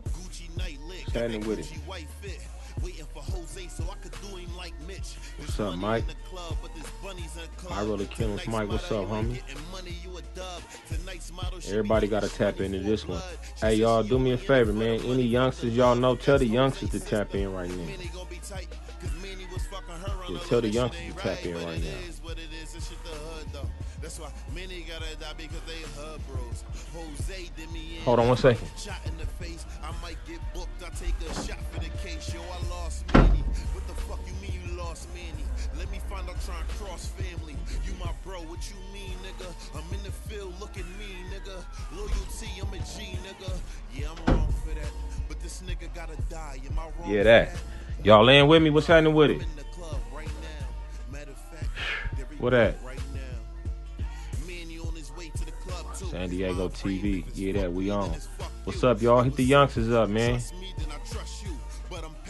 What's happening with it? What's up, Mike? I really killing Mike. What's up, homie? Everybody got to tap into this one. Hey, y'all, do me a favor, man. Any youngsters y'all know, tell the youngsters to tap in right now. Yeah, tell the youngsters to tap in right now. Hold on one second. Shot in the face. I might get booked. I take a shot for the case. Yo, I lost Manny. What the fuck you mean you lost Manny? Let me find out trying cross family. You my bro, what you mean, nigga? I'm in the field, look at me, nigga. Loyalty, I'm a G, nigga. Yeah, I'm wrong for that. But this nigga gotta die. Am I wrong? Yeah, that. Y'all laying with me? What's happening with it? What that? San Diego TV. Yeah, that we on. What's up, y'all? Hit the youngsters up, man.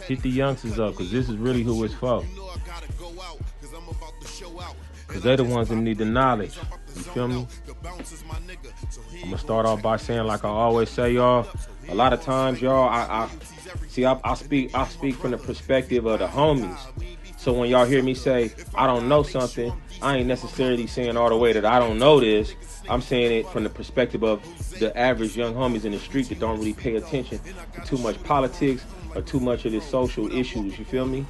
Hit the youngsters up, because this is really who it's for. Because they're the ones that need the knowledge. You feel me? I'm to start off by saying, like I always say, y'all, a lot of times, y'all, I, I see, I, I speak, I speak from the perspective of the homies. So when y'all hear me say I don't know something, I ain't necessarily saying all the way that I don't know this. I'm saying it from the perspective of the average young homies in the street that don't really pay attention to too much politics or too much of the social issues. You feel me?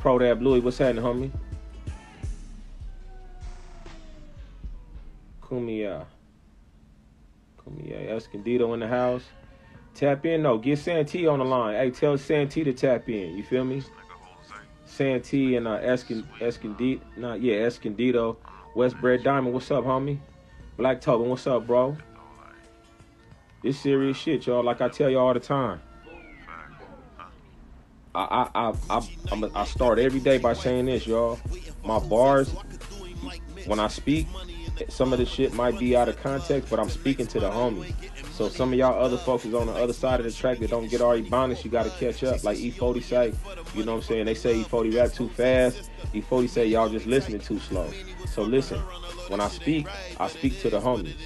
Pro that Bluey, what's happening, homie? Kumia. Kumia Escondido in the house. Tap in, no. Get Santee on the line. Hey, tell Santee to tap in. You feel me? Santee and uh, Escond- Escondido, not yeah, Escondido, Westbred Diamond. What's up, homie? Black Tobin, what's up, bro? This serious shit, y'all. Like I tell you all the time. I I I I, I start every day by saying this, y'all. My bars, when I speak, some of the shit might be out of context, but I'm speaking to the homies. So some of y'all other folks is on the other side of the track that don't get already bonus, you gotta catch up. Like E40 say, you know what I'm saying? They say E40 rap too fast. E40 say y'all just listening too slow. So listen, when I speak, I speak to the homies.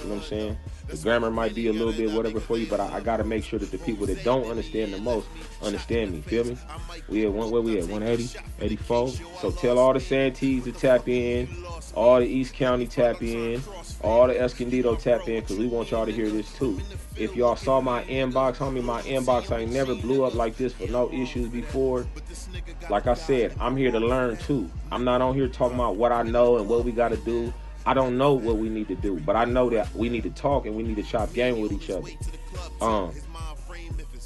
You know what I'm saying? The grammar might be a little bit whatever for you, but I, I got to make sure that the people that don't understand the most understand me. Feel me? We at one where we at 180, 84. So tell all the Santees to tap in, all the East County tap in, all the Escondido tap in, cause we want y'all to hear this too. If y'all saw my inbox, homie, my inbox I never blew up like this for no issues before. Like I said, I'm here to learn too. I'm not on here talking about what I know and what we got to do. I don't know what we need to do, but I know that we need to talk and we need to chop game with each other. Um,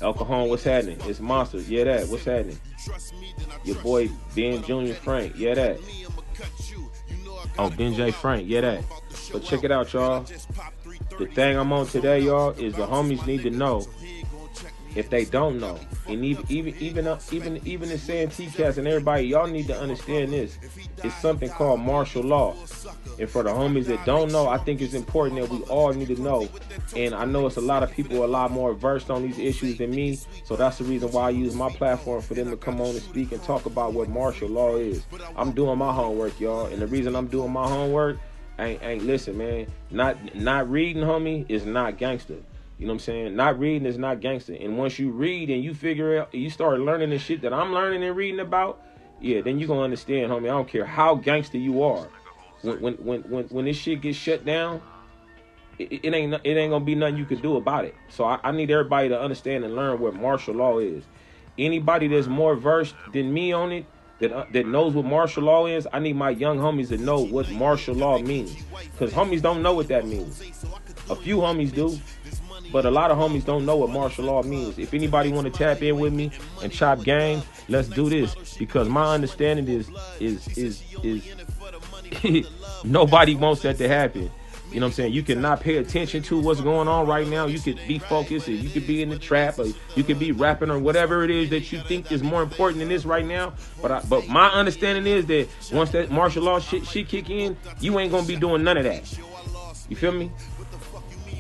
El Cajon, what's happening? It's Monsters. Yeah, that. What's happening? Your boy Ben Jr. Frank. Yeah, that. Oh, Ben J. Frank. Yeah, that. But check it out, y'all. The thing I'm on today, y'all, is the homies need to know if they don't know. And even even even uh, even even the saying T-Cats and everybody, y'all need to understand this. It's something called martial law. And for the homies that don't know, I think it's important that we all need to know. And I know it's a lot of people a lot more versed on these issues than me. So that's the reason why I use my platform for them to come on and speak and talk about what martial law is. I'm doing my homework, y'all. And the reason I'm doing my homework ain't ain't listen, man. Not not reading, homie, is not gangster. You know what I'm saying? Not reading is not gangster. And once you read and you figure out, you start learning the shit that I'm learning and reading about, yeah, then you gonna understand, homie. I don't care how gangster you are. When when when when, when this shit gets shut down, it, it, ain't it ain't gonna be nothing you can do about it. So I, I need everybody to understand and learn what martial law is. Anybody that's more versed than me on it, that uh, that knows what martial law is, I need my young homies to know what martial law means. Cause homies don't know what that means. A few homies do, but a lot of homies don't know what martial law means. If anybody want to tap in with me and chop game, let's do this because my understanding is is is is nobody wants that to happen. You know what I'm saying? You cannot pay attention to what's going on right now. You could be focused, or you could be in the trap, or you could be rapping, or whatever it is that you think is more important than this right now. But I, but my understanding is that once that martial law shit shit kick in, you ain't gonna be doing none of that. You feel me?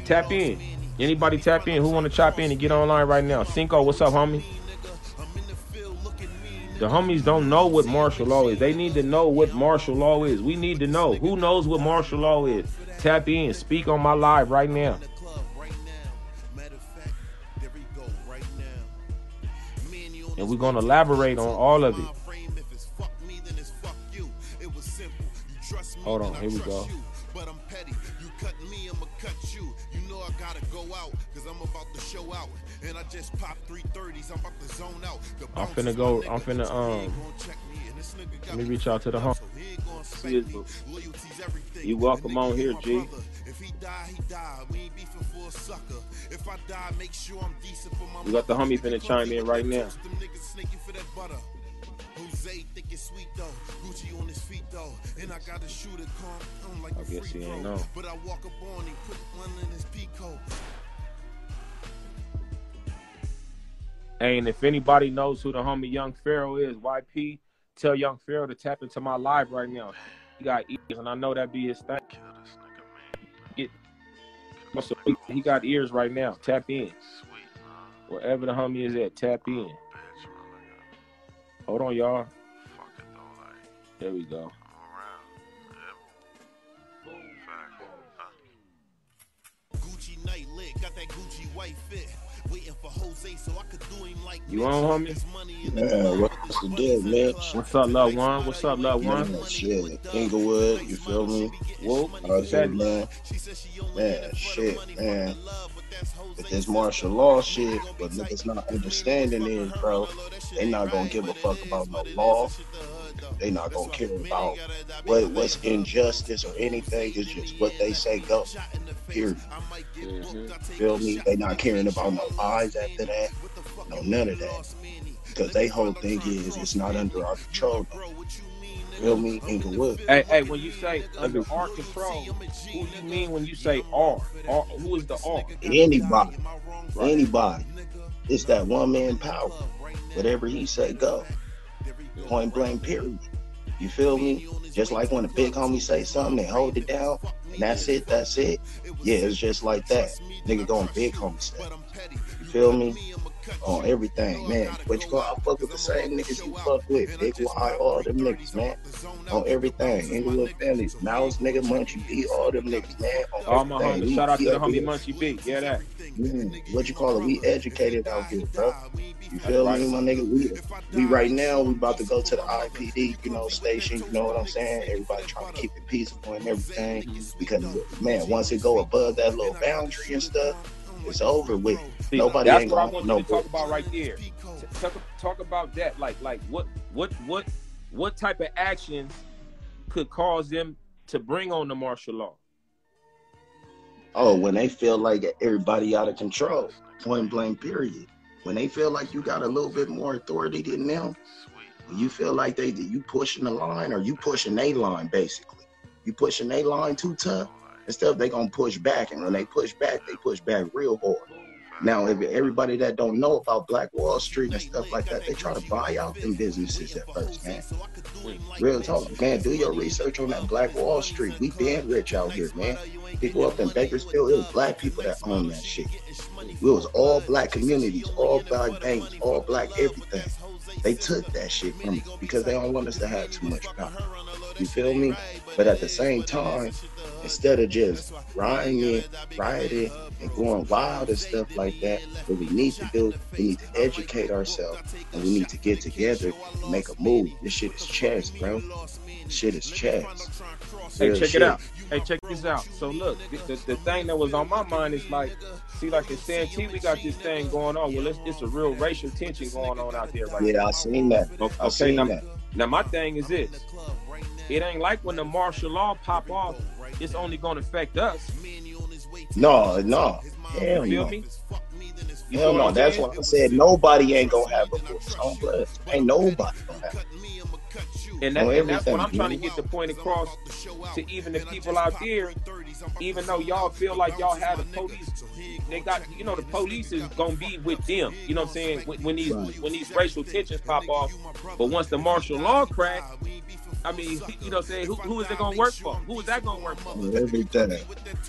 Tap in. Anybody tap in who want to chop in and get online right now? Cinco, what's up, homie? The homies don't know what martial law is. They need to know what martial law is. We need to know. Who knows what martial law is? Tap in. Speak on my live right now. And we're going to elaborate on all of it. Hold on, here we go. About to show out. And I just popped 330s, I'm about to zone out. I'm finna go, I'm finna, um, let me reach out to the home. You welcome on here, G. If he die, he die. We ain't beefing for a sucker. If I die, make sure I'm decent for my We got the homie finna chime in right now. Jose think it's sweet though. Gucci on his feet though. And I got a shooter calm like I guess he ain't know. But I walk up on him, put one in his peacoat. And if anybody knows who the homie Young Pharaoh is, YP, tell Young Pharaoh to tap into my live right now. He got ears, and I know that be his thing. Get, he got ears right now. Tap in. Wherever the homie is at, tap in. Hold on, y'all. There we go. Gucci night lit, got that Gucci white fit. You on, homie? Yeah, what's the deal, man? What's up, love one? What's up, love one? Yeah, shit. Inglewood, you feel me? Whoop. Out here, man. Man, shit, man. With this martial law shit, but niggas not understanding it, bro, they not gonna give a fuck about no law. They not gonna care about what what's injustice or anything. It's just what they say go. Period. Mm-hmm. Feel me? They not caring about no lies after that. No none of that. Because they whole thing is it's not under our control. Feel me? Inglewood. Hey, hey, when you say under our control, who you mean when you say R? R who is the R? Anybody. Anybody. It's that one man power. Whatever he say, go. Point blank, period. You feel me? Just like when a big homie say something, they hold it down, and that's it, that's it. Yeah, it's just like that. Nigga going big homie style. You feel me? On everything, man. But you go out fuck with the same niggas you fuck with. Big Y, all them niggas, man. On everything. Inglewood family. Mouse nigga, Munchie B, all them niggas, man. On all my homies. Shout out to the homie Munchie B. Yeah, that. Mm, what you call it? We educated out here, bro. You feel me, my nigga? We, we right now, we about to go to the IPD, you know, station. You know what I'm saying? Everybody trying to keep it peaceful and everything. Because, man, once it go above that little boundary and stuff, it's over with. See, Nobody that's ain't what I want you to talk about right there. Talk, talk about that. Like, like what, what, what, what type of actions could cause them to bring on the martial law? Oh, when they feel like everybody out of control, point blank, period when they feel like you got a little bit more authority than them, when you feel like they you pushing the line or you pushing a line basically, you pushing a line too tough, instead they gonna push back, and when they push back, they push back real hard. Now, if everybody that don't know about Black Wall Street and stuff like that, they try to buy out them businesses at first, man. Real talk, man. Do your research on that Black Wall Street. We been rich out here, man. People up in Bakersfield, it was black people that own that shit. It was all black communities, all black banks, all black everything. They took that shit from us because they don't want us to have too much power. You feel me? But at the same time, instead of just rioting, rioting, and going wild and stuff like that, what we need to do, we need to educate ourselves and we need to get together and make a move. This shit is chess, bro. This shit is chess. Hey, check shit. it out. Hey, check this out. So look, the, the, thing that was on my mind is like, see, like in Santee, we got this thing going on. Well, it's, it's a real racial tension going on out there right yeah, now. I seen that. Okay, I seen now, that. now my thing is this. It ain't like when the martial law pop off, it's only gonna affect us. No, no. Hell no. Me? Hell no. That's why I said nobody ain't gonna have a voice blood. Ain't nobody gonna have and, that, and that's what I'm trying to get the point across to even the people out there. Even though y'all feel like y'all have the police, they got you know the police is gonna be with them. You know what I'm saying? When, when these when these racial tensions pop off, but once the martial law crack, I mean, you know, saying who, who is it gonna work for? Who is that gonna work for? Everything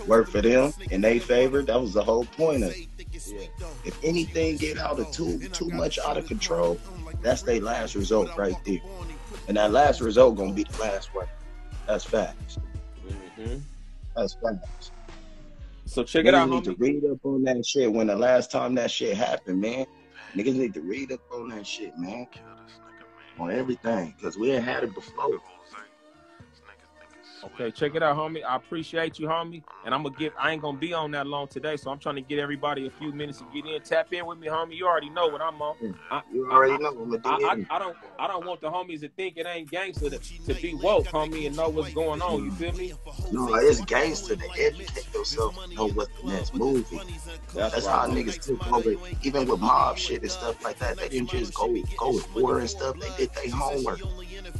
work for them in their favor. That was the whole point of it. Yeah. If anything get out of too too much out of control, That's their last result right there. And that last result gonna be the last one. That's facts. Mm-hmm. That's facts. So check it out, Niggas need to read up on that shit when the last time that shit happened, man. Niggas need to read up on that shit, man. On everything. Cause we ain't had it before. Okay, check it out, homie. I appreciate you, homie. And I'm gonna give. I ain't gonna be on that long today, so I'm trying to get everybody a few minutes to get in. Tap in with me, homie. You already know what I'm on. I, You already know I'm I, I, don't I don't want the homies to think it ain't gangster to, to be woke, homie, and know what's going on. You feel me? No, it's gangster to educate yourself know what the next movie. is. That's how niggas took over, even with mob shit and stuff like that. They didn't just go go with war and stuff. They did their homework.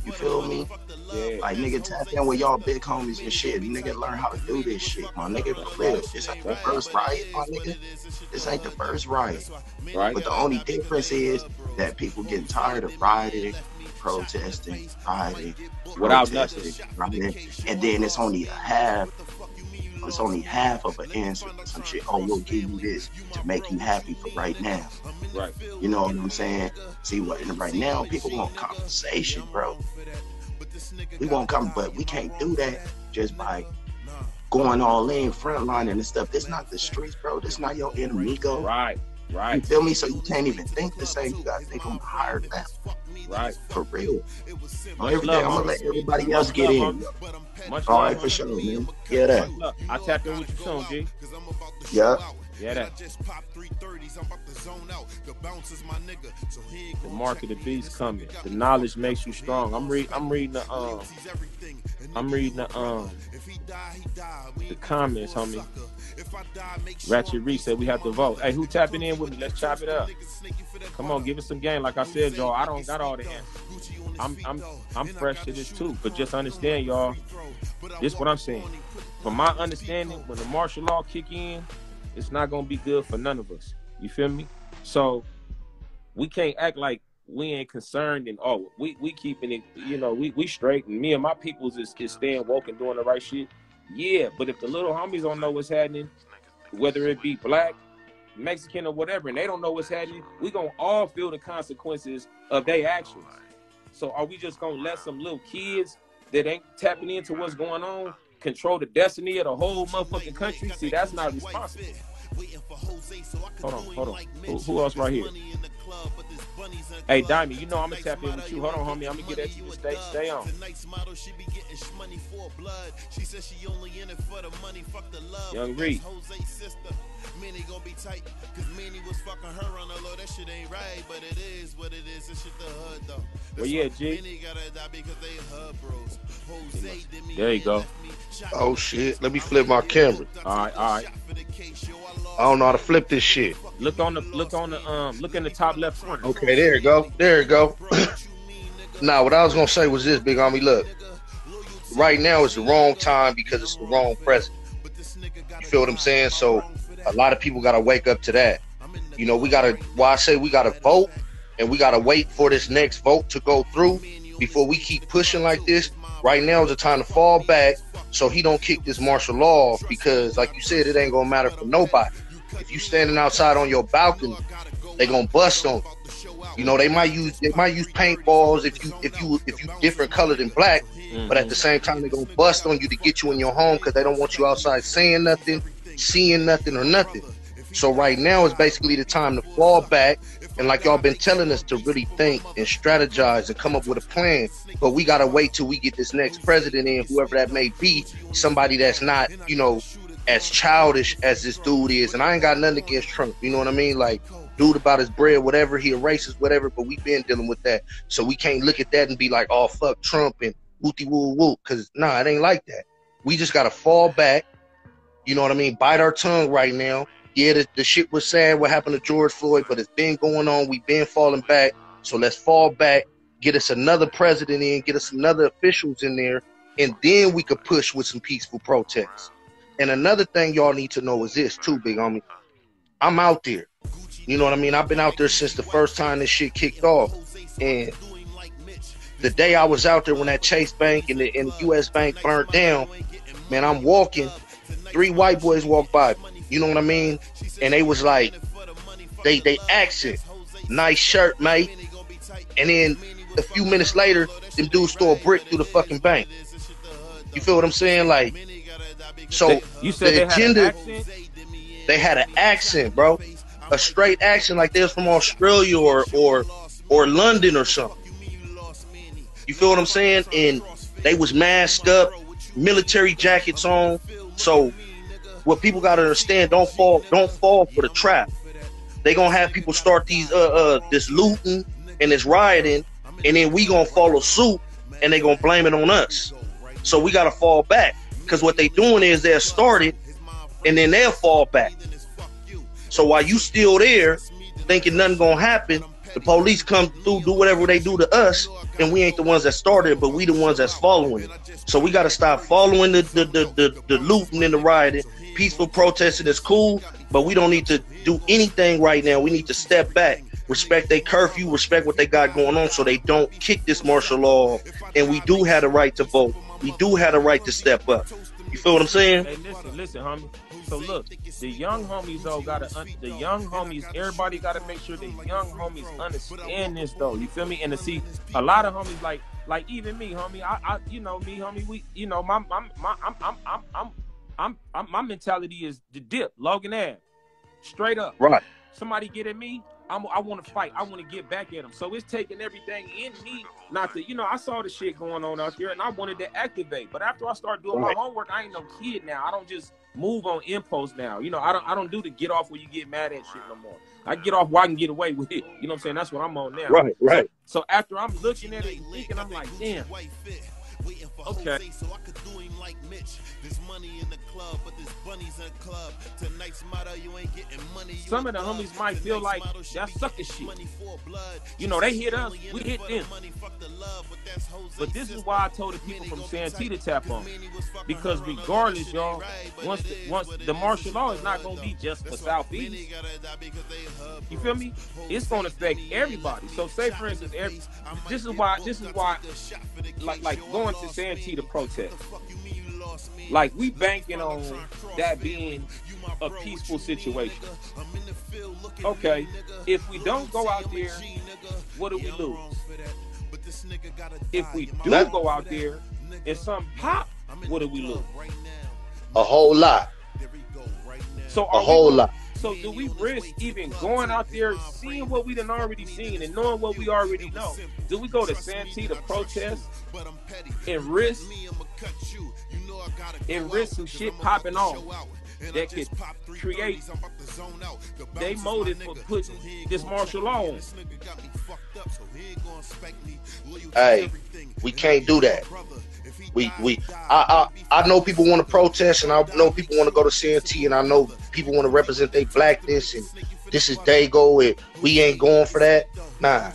You feel me? Yeah. Like nigga tap in with y'all big homies and shit. Nigga learn how to do this shit. My nigga for real. This ain't the first riot, my nigga. This ain't the first riot. Right. But the only difference is that people getting tired of rioting, protesting, rioting, Without protesting, rioting, and then it's only a half. It's only half of an answer some shit. Oh, we'll give you this to make you happy for right now. Right. You know what I'm saying? See what and right now people want conversation, bro. We want come, but we can't do that just by going all in, frontlining and stuff. This not the streets, bro. This not your enemigo. Right. Right. You feel me? So you can't even think the same. You gotta think on the higher level. Right. For real. Much everything, love, I'm gonna let everybody else Much get love, in. homie. Much All love, right, for sure, man. Yeah, that. Much love. I tap in with you soon, G. Yeah. Yeah, that. The mark of the beast coming. The knowledge makes you strong. I'm read. I'm reading the um. I'm reading the um. The comments, homie. Ratchet Reese said we have to vote. Hey, who tapping in with me? Let's chop it up. Come on, give us some game. Like I said, y'all, I don't got all the answers. I'm I'm I'm fresh to this too. But just understand, y'all. This what I'm saying. From my understanding, when the martial law kick in, it's not gonna be good for none of us. You feel me? So we can't act like we ain't concerned and oh we we keeping it you know we we straight and me and my peoples is, is staying woke and doing the right shit yeah but if the little homies don't know what's happening whether it be black mexican or whatever and they don't know what's happening we gonna all feel the consequences of their actions so are we just gonna let some little kids that ain't tapping into what's going on control the destiny of the whole motherfucking country? See that's not responsible. Hold on hold on. who, who else right here Hey, Diamond, you know I'm gonna tap in with you. Hold on, homie. I'm gonna get at you. Stay, stay on. Young Reed. Many gonna be tight, cause Manny was fucking her on the low. That shit ain't right, but it is what it is. This shit the hood though. Well, yeah, G. Many gotta die because they hood bros. Jose did me There you go. Oh shit. Let me flip my camera. All right, all right. I don't know how to flip this shit. Look on the, look on the, um, look in the top left corner. Okay, there you go. There you go. now, what I was gonna say was this, big homie. Look, right now is the wrong time because it's the wrong president. You feel what I'm saying? So a lot of people gotta wake up to that. You know, we gotta. Why I say we gotta vote, and we gotta wait for this next vote to go through before we keep pushing like this. Right now is the time to fall back so he don't kick this martial law off because, like you said, it ain't gonna matter for nobody. If you standing outside on your balcony, they gonna bust on you. You know, they might use they might use paintballs if you if you if you different color than black, but at mm-hmm. the same time they're gonna bust on you to get you in your home because they don't want you outside saying nothing, seeing nothing or nothing. So right now is basically the time to fall back and like y'all been telling us to really think and strategize and come up with a plan. But we gotta wait till we get this next president in, whoever that may be, somebody that's not, you know, as childish as this dude is. And I ain't got nothing against Trump. You know what I mean? Like dude about his bread, whatever, he a racist, whatever, but we've been dealing with that. So we can't look at that and be like, oh fuck Trump and wooty woo woo. Cause nah, it ain't like that. We just gotta fall back. You know what I mean? Bite our tongue right now. Yeah, the, the shit was sad what happened to George Floyd, but it's been going on. We've been falling back. So let's fall back, get us another president in, get us another officials in there, and then we could push with some peaceful protests. And another thing y'all need to know is this too, big homie. I'm out there. You know what I mean? I've been out there since the first time this shit kicked off. And the day I was out there when that Chase Bank and the, and the US Bank burned down, man, I'm walking. Three white boys walked by me. You know what I mean? And they was like, they they accent, nice shirt, mate. and then a few minutes later, them dudes throw a brick through the fucking bank. You feel what I'm saying? Like, so you said the they had an agenda, accent? they had an accent, bro, a straight accent like they was from Australia or or or London or something. You feel what I'm saying? And they was masked up, military jackets on. So what people gotta understand, don't fall, don't fall for the trap. They gonna have people start these uh uh this looting and this rioting, and then we gonna follow suit and they gonna blame it on us. So we gotta fall back. Cause what they doing is they'll start it and then they'll fall back. So while you still there, thinking nothing gonna happen, the police come through, do whatever they do to us, and we ain't the ones that started, but we the ones that's following. So we gotta stop following the the the, the, the looting and the rioting. Peaceful protesting is cool, but we don't need to do anything right now. We need to step back, respect their curfew, respect what they got going on, so they don't kick this martial law. And we do have the right to vote. We do have the right to step up. You feel what I'm saying? Hey, listen, listen, homie. So look, the young homies though gotta un- the young homies. Everybody gotta make sure the young homies understand this though. You feel me? And to see a lot of homies like like even me, homie. I, I you know me, homie. We you know my my, my I'm, I'm I'm I'm I'm I'm my mentality is the dip, Logan Ave, straight up. Right. Somebody get at me. I'm, I want to fight. I want to get back at them. So it's taking everything in me not to, you know, I saw the shit going on out there and I wanted to activate. But after I start doing Right. my homework, I ain't no kid now. I don't just move on impulse now. You know, I don't I don't do the get off where you get mad at shit no more. I get off where I can get away with it. You know what I'm saying? That's what I'm on now. Right, right. So after I'm looking at it and thinking, I'm like, damn, Okay. Okay. So I could do him like Mitch. There's money in the club, but there's bunnies in the club. Tonight's motto, you ain't getting money. you Some of the thug. homies might feel like that's sucker shit. for. You know, they hit us, we hit them. the money, fuck the love, but Jose But this is why I told the people from Santee to tap on. Because regardless, y'all, once the, once the martial law is not gonna be just for Southeast. You feel me? It's gonna affect everybody. So say for instance, every this is why this is why like like going to Santee to protest. Like we banking on that being a peaceful situation. Okay, if we don't go out there, what do we lose? If we do go out there and some pop, what do we lose? A whole lot. So A we whole lot. So do we risk even going out there, seeing what we done already seen and knowing what we already know? Do we go to Santee to protest and risk and risk some shit popping off that could create they motive for putting this martial law on? Hey, we can't do that. We we I I, I know people want to protest and I know people want to go to Santee and I know people want to represent their blackness and this is Dago and we ain't going for that. Nah.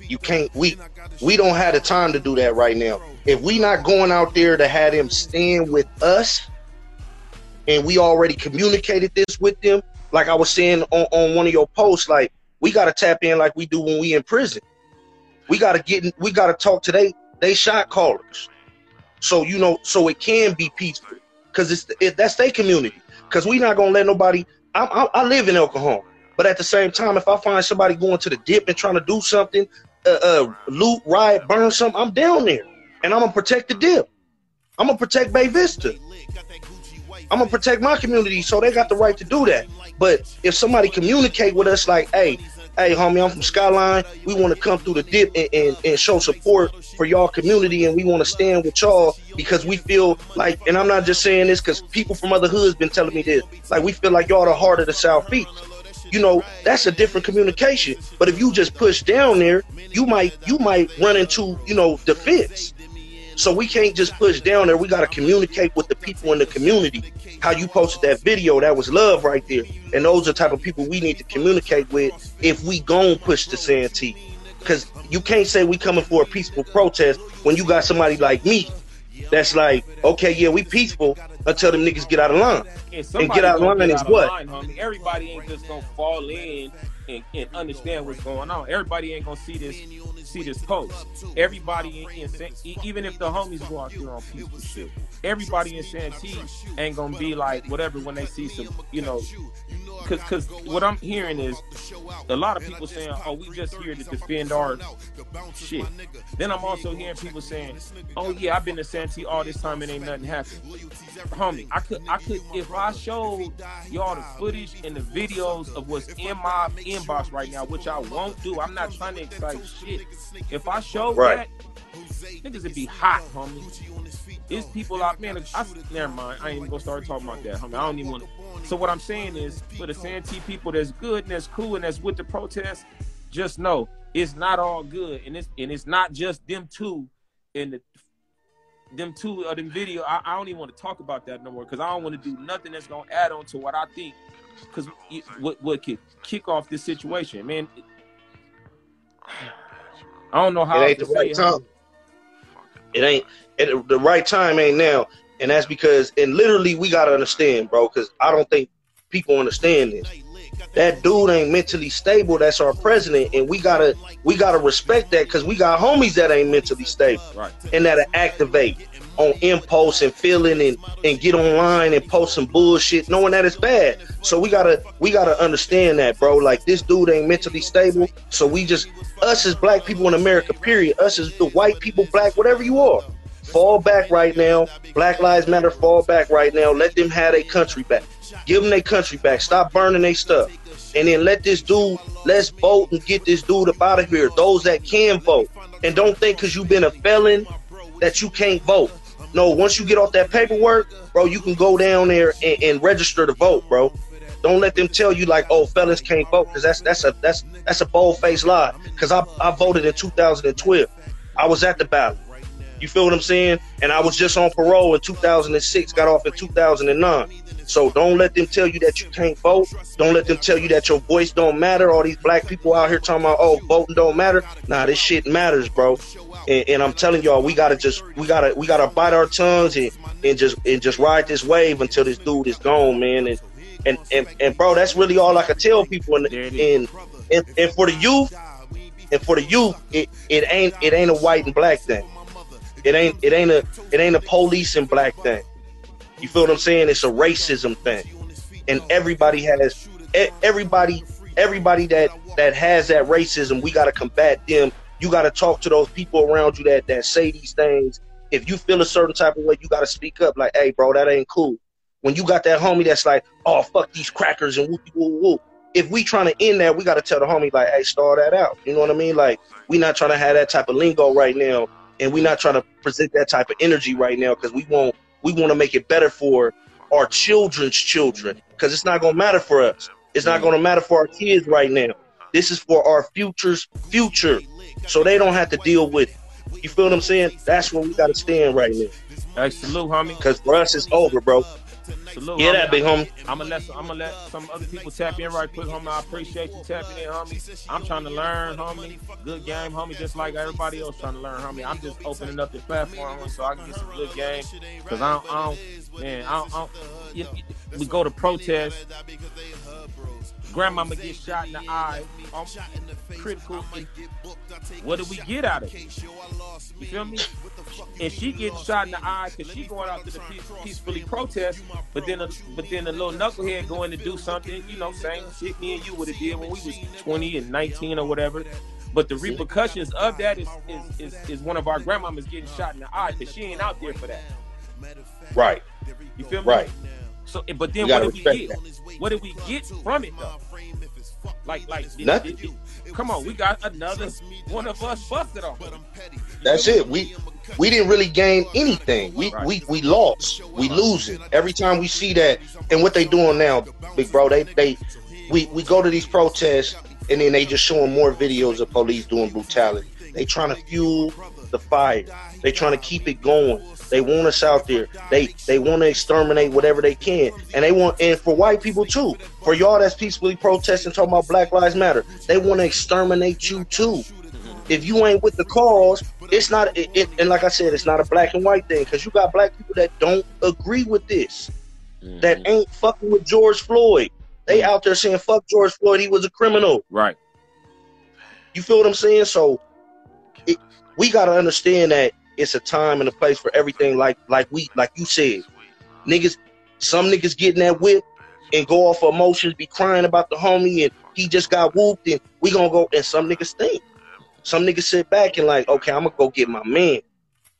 You can't we we don't have the time to do that right now. If we not going out there to have them stand with us and we already communicated this with them, like I was saying on, on one of your posts, like we gotta tap in like we do when we in prison. We gotta get we gotta talk to they they shot callers. So you know, so it can be peaceful because it's it, that's their community. Because we not gonna let nobody. I, I, I live in El Cajon, but at the same time, if I find somebody going to the dip and trying to do something, uh, uh loot, riot, burn something, I'm down there, and I'm gonna protect the dip. I'm gonna protect Bay Vista. I'm gonna protect my community, so they got the right to do that. But if somebody communicate with us like, hey, hey, homie, I'm from Skyline. We want to come through the dip and, and, and show support for y'all community, and we want to stand with y'all because we feel like, and I'm not just saying this because people from other hoods been telling me this, like we feel like y'all the heart of the South Southeast. You know, that's a different communication. But if you just push down there, you might you might run into you know defense. So we can't just push down there. We got to communicate with the people in the community. How you posted that video, that was love right there. And those are the type of people we need to communicate with if we gon' push the Santee. Because you can't say we coming for a peaceful protest when you got somebody like me that's like, okay, yeah, we peaceful until them niggas get out of line. And, somebody get out of line is what? line. Everybody ain't just gonna fall in and, and understand what's going on. Everybody ain't gonna see this see this post. Everybody in, in e- even if the homies go out there on peaceful shit, everybody in Santee ain't gonna be like whatever when they see some, you know, because because what I'm hearing is a lot of people saying, "Oh, we just here to defend our shit." Then I'm also hearing people saying, "Oh yeah, I've been to Santee all this time and ain't nothing happened." Homie, I could I could if I showed y'all the footage and the videos of what's in my inbox right now, which I won't do. I'm not trying to excite shit. If I showed Right. that, niggas would be hot, homie. There's people out, man. I, never mind. I ain't even gonna start talking about that, homie. I don't even want. to. So what I'm saying is, for the Santee people that's good and that's cool and that's with the protest, just know it's not all good, and it's and it's not just them two in the them two of them video. I, I don't even want to talk about that no more because I don't want to do nothing that's gonna add on to what I think. Because what what could kick off this situation, man? I don't know how It ain't to the say right it, time. It ain't it, the right time ain't now, and that's because and literally we gotta understand, bro, because I don't think people understand this. That dude ain't mentally stable. That's our president, and we gotta we gotta respect that because we got homies that ain't mentally stable Right. and that'll activate on impulse and feeling and and get online and post some bullshit knowing that it's bad. So we gotta we gotta understand that, bro. Like this dude ain't mentally stable. So we just us as black people in America, period. Us as the white people, black, whatever you are. Fall back right now. Black Lives Matter, fall back right now. Let them have their country back. Give them their country back. Stop burning their stuff. And then let this dude, let's vote and get this dude up out of here. Those that can vote. And don't think because you've been a felon that you can't vote. No, once you get off that paperwork, bro, you can go down there and, and register to vote, bro. Don't let them tell you like, oh, felons can't vote, because that's that's a that's that's a bold faced lie. Because I I voted in 2012. I was at the ballot. You feel what I'm saying? And I was just on parole in 2006, got off in 2009. So don't let them tell you that you can't vote. Don't let them tell you that your voice don't matter. All these black people out here talking about, oh, voting don't matter. Nah, this shit matters, bro. And, and I'm telling y'all, we gotta just, we gotta, we gotta bite our tongues and, and just, and just ride this wave until this dude is gone, man. And, and, and, and bro, that's really all I can tell people. And, There it is. and, and, and for the youth, and for the youth, it, it ain't, it ain't a white and black thing. It ain't it ain't a it ain't a police and black thing. You feel what I'm saying? It's a racism thing, and everybody has everybody everybody that that has that racism. We got to combat them. You got to talk to those people around you that that say these things. If you feel a certain type of way, you got to speak up. Like, hey, bro, that ain't cool. When you got that homie that's like, oh fuck these crackers and whoop whoop. If we trying to end that, we got to tell the homie like, hey, start that out. You know what I mean? Like, we not trying to have that type of lingo right now and we're not trying to present that type of energy right now because we want we want to make it better for our children's children because it's not going to matter for us. It's not going to matter for our kids right now. This is for our future's future so they don't have to deal with it. You feel what i'm saying? That's where we got to stand right now. Hey, salute, homie. because for us it's over bro Salute, yeah that big homie I'm gonna let some, I'm gonna let some other people tap in right quick, homie. I appreciate you tapping in, homie. I'm trying to learn, homie. Good game, homie. Just like everybody else trying to learn, homie. I'm just opening up the platform homie, so I can get some good game. Cause I don't, I don't man, I don't, I don't we go to protest. Grandmama get shot in the eye. Um, critical. What do we get out of it? You feel me? And she getting shot in the eye because she going out to the peace, peacefully protest, but then a, but then a little knucklehead going to do something, you know, same shit me and you would have did when we was 20 and 19 or whatever. But the repercussions of that is is, is, is one of our grandmamas getting shot in the eye because she ain't out there for that. right. You feel me? right So, eh, but then what did we get? What did we get from it though? Like, like, did- Nothing. did- did- come on, we got another one of us busted off. That's it. We we didn't really gain anything. We Right. we we lost. We losing every time we see that. And what they doing now, big bro? They they we we go to these protests and then they just showing more videos of police doing brutality. They trying to fuel the fire. They trying to keep it going. They want us out there. They they want to exterminate whatever they can, and they want and for white people too. For y'all that's peacefully protesting, talking about Black Lives Matter, they want to exterminate you too. If you ain't with the cause, it's not. It, it, and like I said, it's not a black and white thing because you got black people that don't agree with this, that mm-hmm. ain't fucking with George Floyd. They mm-hmm. out there saying fuck George Floyd, he was a criminal. Right. You feel what I'm saying? So it, we got to understand that it's a time and a place for everything. Like like we like you said, niggas. Some niggas getting that whip and go off emotions, be crying about the homie, and he just got whooped, and we gonna go. And some niggas think. Some niggas sit back and like, okay, I'm gonna go get my man,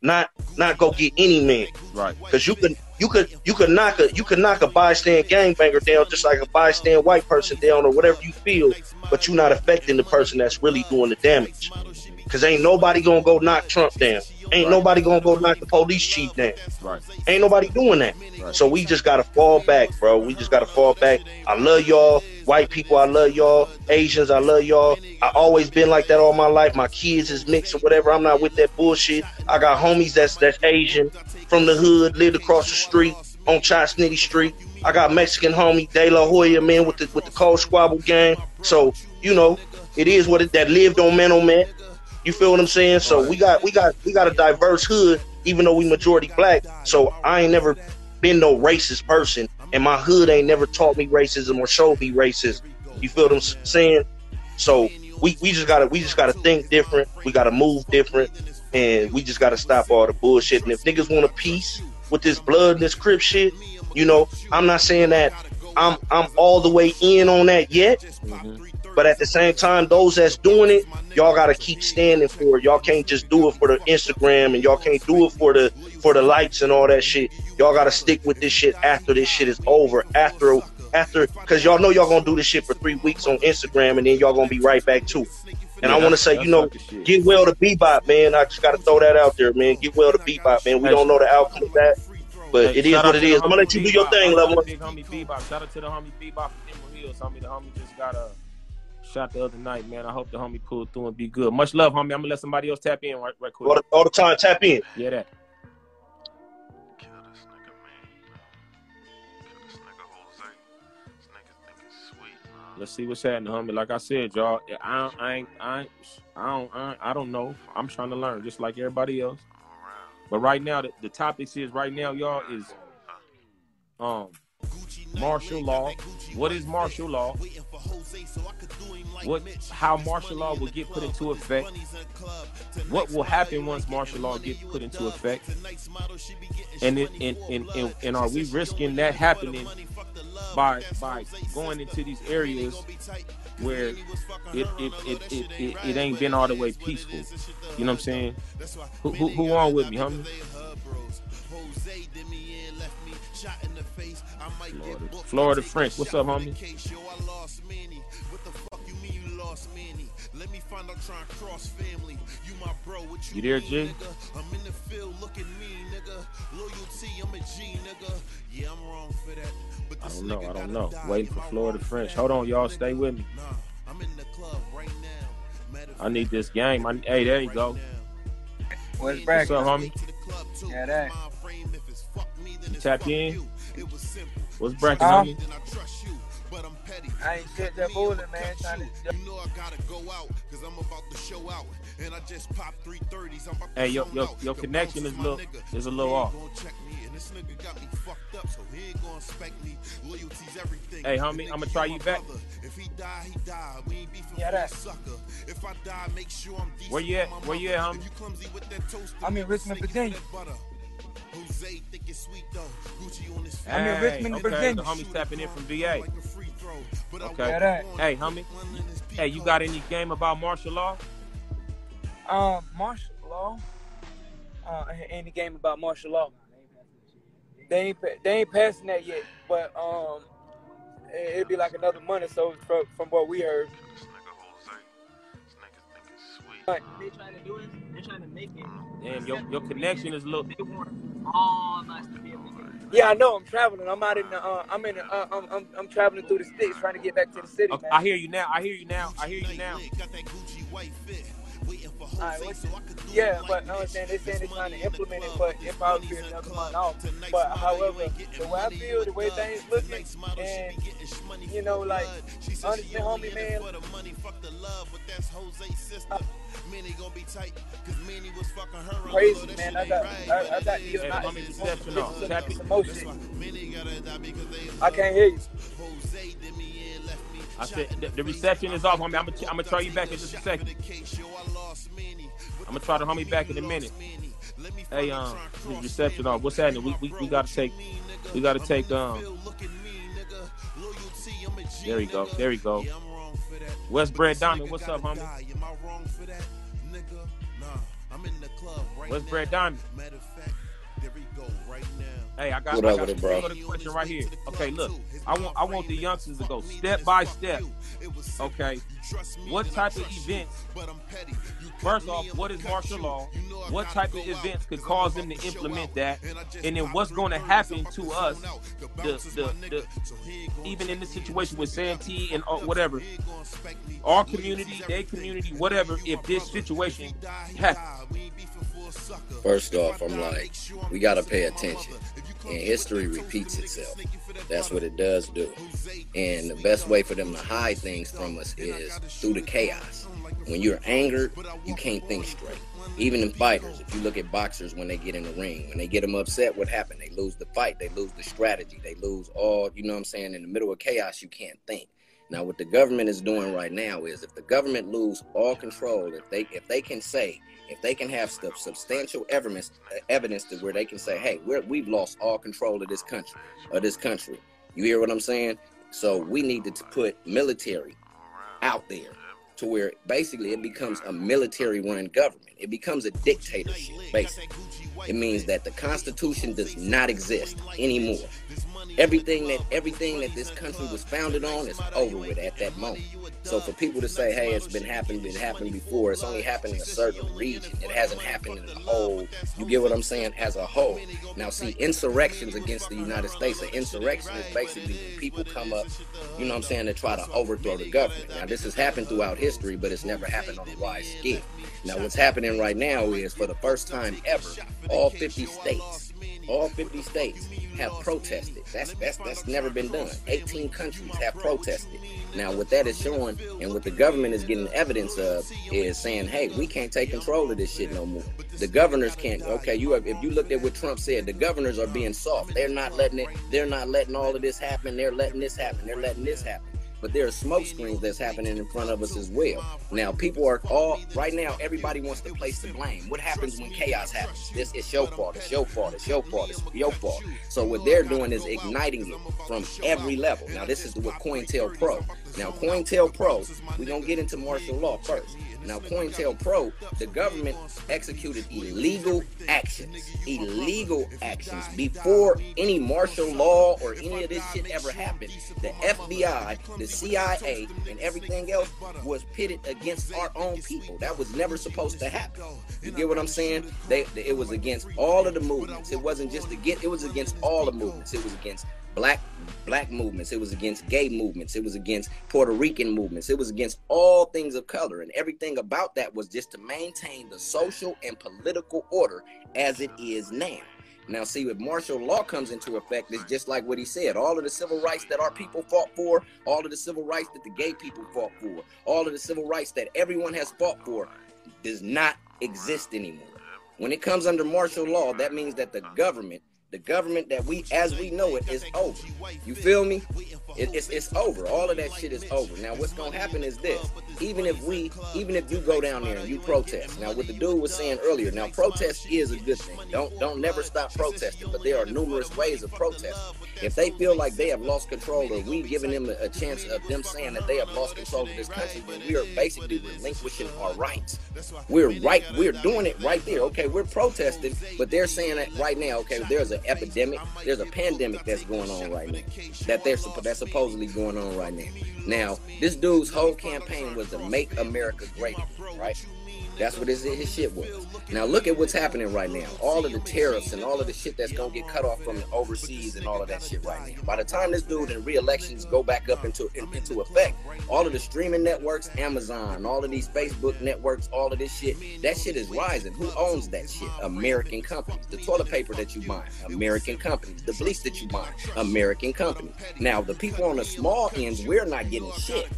not not go get any man. Right. Cause you could you could you could knock a you could knock a bystand gangbanger down just like a bystand white person down or whatever you feel, but you're not affecting the person that's really doing the damage. Cause ain't nobody gonna go knock Trump down. Ain't Right. nobody gonna go knock the police chief down. Right. Ain't nobody doing that. Right. So we just gotta fall back, bro. We just gotta fall back. I love y'all. White people, I love y'all. Asians, I love y'all. I always been like that all my life. My kids is mixed or whatever. I'm not with that bullshit. I got homies that's that's Asian from the hood, lived across the street on Chai Snitty Street. I got Mexican homie De La Hoya, man, with the with the cold squabble gang. So, you know, it is what it that lived on on Man. You feel what I'm saying? So we got we got we got a diverse hood, even though we majority black. So I ain't never been no racist person, and my hood ain't never taught me racism or showed me racism. You feel what I'm saying? So we, we just gotta we just gotta think different. We gotta move different, and we just gotta stop all the bullshit. And if niggas want a peace with this blood and this crip shit, you know, I'm not saying that I'm I'm all the way in on that yet. Mhm. But at the same time, those that's doing it, y'all gotta keep standing for it. Y'all can't just do it for the Instagram and y'all can't do it for the for the likes and all that shit. Y'all gotta stick with this shit after this shit is over. After after cause y'all know y'all gonna do this shit for three weeks on Instagram and then y'all gonna be right back to it. And Yeah, I wanna say, you know, get well to Bebop, man. I just gotta throw that out there, man. Get well to Bebop, man. We don't know the outcome of that, but Hey, it is what out it to the is. I'm gonna let you do your thing, Shout out level. Big homie Bebop. Shout out to the homie Bebop from Emerald Hills, homie. The homie just got a shot the other night, man. I hope the homie pulled through and be good. Much love, homie. I'm gonna let somebody else tap in right, right quick. All the, all the time, tap in. Yeah, that. Let's see what's happening, homie. Like I said, y'all, I, I ain't, I, I don't, I, I don't know. I'm trying to learn, just like everybody else. But right now, the, the topics is right now, y'all, is um martial law. What is martial law? What how martial law will get put into effect? What will happen once martial law get put into effect? And it, and, and, and, and are we risking that happening by by going into these areas where it it, it, it, it, it, ain't been all the way peaceful? You know what I'm saying? Who, who, who on with me, homie? Florida, Florida French. What's up, homie? Let me find out trying cross family. You my bro, what You there, mean, G? nigga? I'm in the field, look at me, nigga. Loyalty, I'm a G, nigga. Yeah, I'm wrong for that. But I don't know. I don't know. Waiting for Florida wrong French. Hold on, y'all. Stay with me. Nah, I'm in the club right now. I need this game. I, hey, there you go. What's What's up, homie? Yeah, that. You tapped in? What's bracket, Huh? Homie? I ain't shit that bullet, man. Trying to. You know I gotta go out, cause I'm about to show out. And I just popped 330s. I'm about to Hey, your zone your out. your The connection is my little is a little off. check me, and this nigga got me fucked up, so he ain't gonna spec me. Loyalty's everything. Hey, homie, I'ma nigga try you back. brother. If he die, he die. We ain't beefing Yeah, that. sucker. If I die, make sure I'm decent Where you at? Where you at, homie? If you clumsy with that toast, I'm in Richmond, save it for Virginia. Jose think it's sweet though. Gucci on his feet. I'm in Richmond, okay. Virginia. The homie's tapping in from VA. Like a free throw. But I Okay. Yeah, Hey, homie. one in his Hey, you got any game about martial law? Um, martial law. Uh, any game about martial law? They ain't they ain't passing that yet, but um, it- it'd be like another month or so from, from what we heard. This nigga Jose. This nigga think it's sweet. they trying to do is they're trying to make it. Damn, your your connection is a little. They want all of us to be able to do it. Yeah, I know. I'm traveling. I'm out in the. Uh, I'm in. The, uh, I'm, I'm I'm traveling through the sticks trying to get back to the city, Okay. I hear you now. I hear you now. I hear you now. Got that Gucci white fit. Waiting for Jose what- so I could do Yeah, but no, I'm saying they're saying they're trying to money in the implement it, but probably be Money's in another the off. But however, night, ain't getting the way I feel, the way things looking, Tonight's model, she and be getting shmoney you know, like blood. She said she understand, only homie, man. for the money, fuck the love, but that's Jose's sister. Manny gonna be tight, cause Manny was fucking her. Crazy. Man. I got- right, I- I got it the is Hey, what homie, it is. reception off. Some- Tap it. some Motion. motion. Manny gotta die because they in I can't hear you. Jose did me in, left I said the, the reception is off, homie. I'm gonna I'm gonna try you back in just a second. for the case, yo, I lost Manny. What I'ma try to homie back in a minute. Hey, um, his reception off. What's happening? We we, we gotta take we gotta take um. There we go. There we go. West Brad Diamond, what's up, homie? West Brad Diamond. Hey, I got, What I got it, bro? A question right here. Okay, look, I want I want the youngsters to go step by step. Okay, what type of events? First off, what is martial law? What type of events could cause them to implement that? And then what's going to happen to us? The, the, the, even in this situation with Santee and uh, whatever, our community, their community, whatever, if this situation happens. First off, I'm like, we gotta pay attention. And history repeats itself. That's what it does do. And the best way for them to hide things from us is through the chaos. When you're angered, you can't think straight. Even in fighters, if you look at boxers when they get in the ring, when they get them upset, what happened? They lose the fight, they lose the strategy, they lose all, you know what I'm saying? In the middle of chaos, you can't think. Now, what the government is doing right now is if the government lose all control, if they if they can say, if they can have stuff, substantial evidence, evidence to where they can say, hey, we're, we've lost all control of this country, of this country. You hear what I'm saying? So we needed to put military out there to where basically it becomes a military run government. It becomes a dictatorship, basically. It means that the Constitution does not exist anymore. Everything that everything that this country was founded on is over with at that moment. So for people to say, "Hey, it's been happened, it happened before," it's only happened in a certain region. It hasn't happened in the whole. You get what I'm saying? As a whole. Now, see, insurrections against the United States. An insurrection is basically when people come up, you know what I'm saying, to try to overthrow the government. Now, this has happened throughout history, but it's never happened on a wide scale. Now, what's happening right now is, for the first time ever, all 50 states, all 50 states have protested. That's that's that's never been done. 18 countries have protested. Now, what that is showing, and what the government is getting evidence of, is saying, "Hey, we can't take control of this shit no more. The governors can't." Okay, you have, if you looked at what Trump said, the governors are being soft. They're not letting it. They're not letting all of this happen. They're letting this happen. They're letting this happen but there are smoke screens that's happening in front of us as well. Now, people are all right now. Everybody wants to place the blame. What happens when chaos happens? This is your fault. It's your fault. It's your fault. It's your fault. So what they're doing is igniting it from every level. Now, this is what COINTELPRO. Now, COINTELPRO. We're gonna get into martial law first. Now, COINTELPRO, the government executed illegal actions, illegal actions before any martial law or any of this shit ever happened. The FBI, the CIA, and everything else was pitted against our own people. That was never supposed to happen. You get what I'm saying? They, it was against all of the movements. It wasn't just against. It was against all the movements. It was against black black movements. It was against gay movements. It was against puerto rican movements. It was against all things of color. And everything about that was just to maintain the social and political order as it is now. Now see if martial law comes into effect it's just like what he said all of the civil rights that our people fought for all of the civil rights that the gay people fought for all of the civil rights that everyone has fought for does not exist anymore. When it comes under martial law that means that the government the government that we as we know it is over. You feel me? It, it's, it's over. All of that shit is over. Now what's gonna happen is this. Even if we even if you go down there and you protest. Now what the dude was saying earlier now protest is a good thing. Don't don't never stop protesting but there are numerous ways of protesting. If they feel like they have lost control or we giving them a, a chance of them saying that they have lost control of this country then we are basically relinquishing our rights. We're right we're doing it right there. Okay we're protesting but they're saying that right now okay there's an epidemic there's a pandemic that's going on right now. That they're that's supposedly going on right now. Now this dude's whole campaign was to make america great right that's what his, his shit was. Now look at what's happening right now. All of the tariffs and all of the shit that's gonna get cut off from overseas and all of that shit right now. By the time this dude and re-elections go back up into in, into effect, all of the streaming networks, Amazon, all of these Facebook networks, all of this shit, that shit is rising. Who owns that shit? American companies. The toilet paper that you buy, American companies. The bleach that you buy, American companies. Now the people on the small ends, we're not getting shit,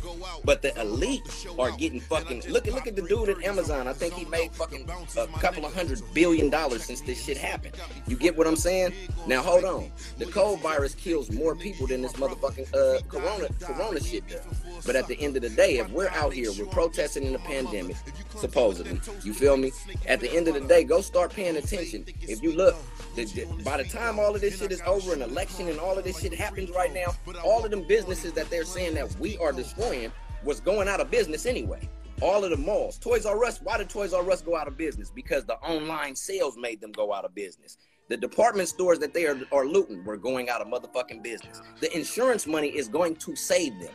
but the elite are getting fucking. Look at look at the dude at Amazon. I think he made fucking a couple of hundred billion dollars since this shit happened. You get what I'm saying? Now hold on. The cold virus kills more people than this motherfucking uh, corona corona shit does. But at the end of the day, if we're out here, we're protesting in the pandemic, supposedly. You feel me? At the end of the day, go start paying attention. If you look, the, the- by the time all of this shit is over, an election and all of this shit happens right now, all of them businesses that they're saying that we are destroying was going out of business anyway. All of the malls, Toys R Us. Why did Toys R Us go out of business? Because the online sales made them go out of business. The department stores that they are, are looting were going out of motherfucking business. The insurance money is going to save them.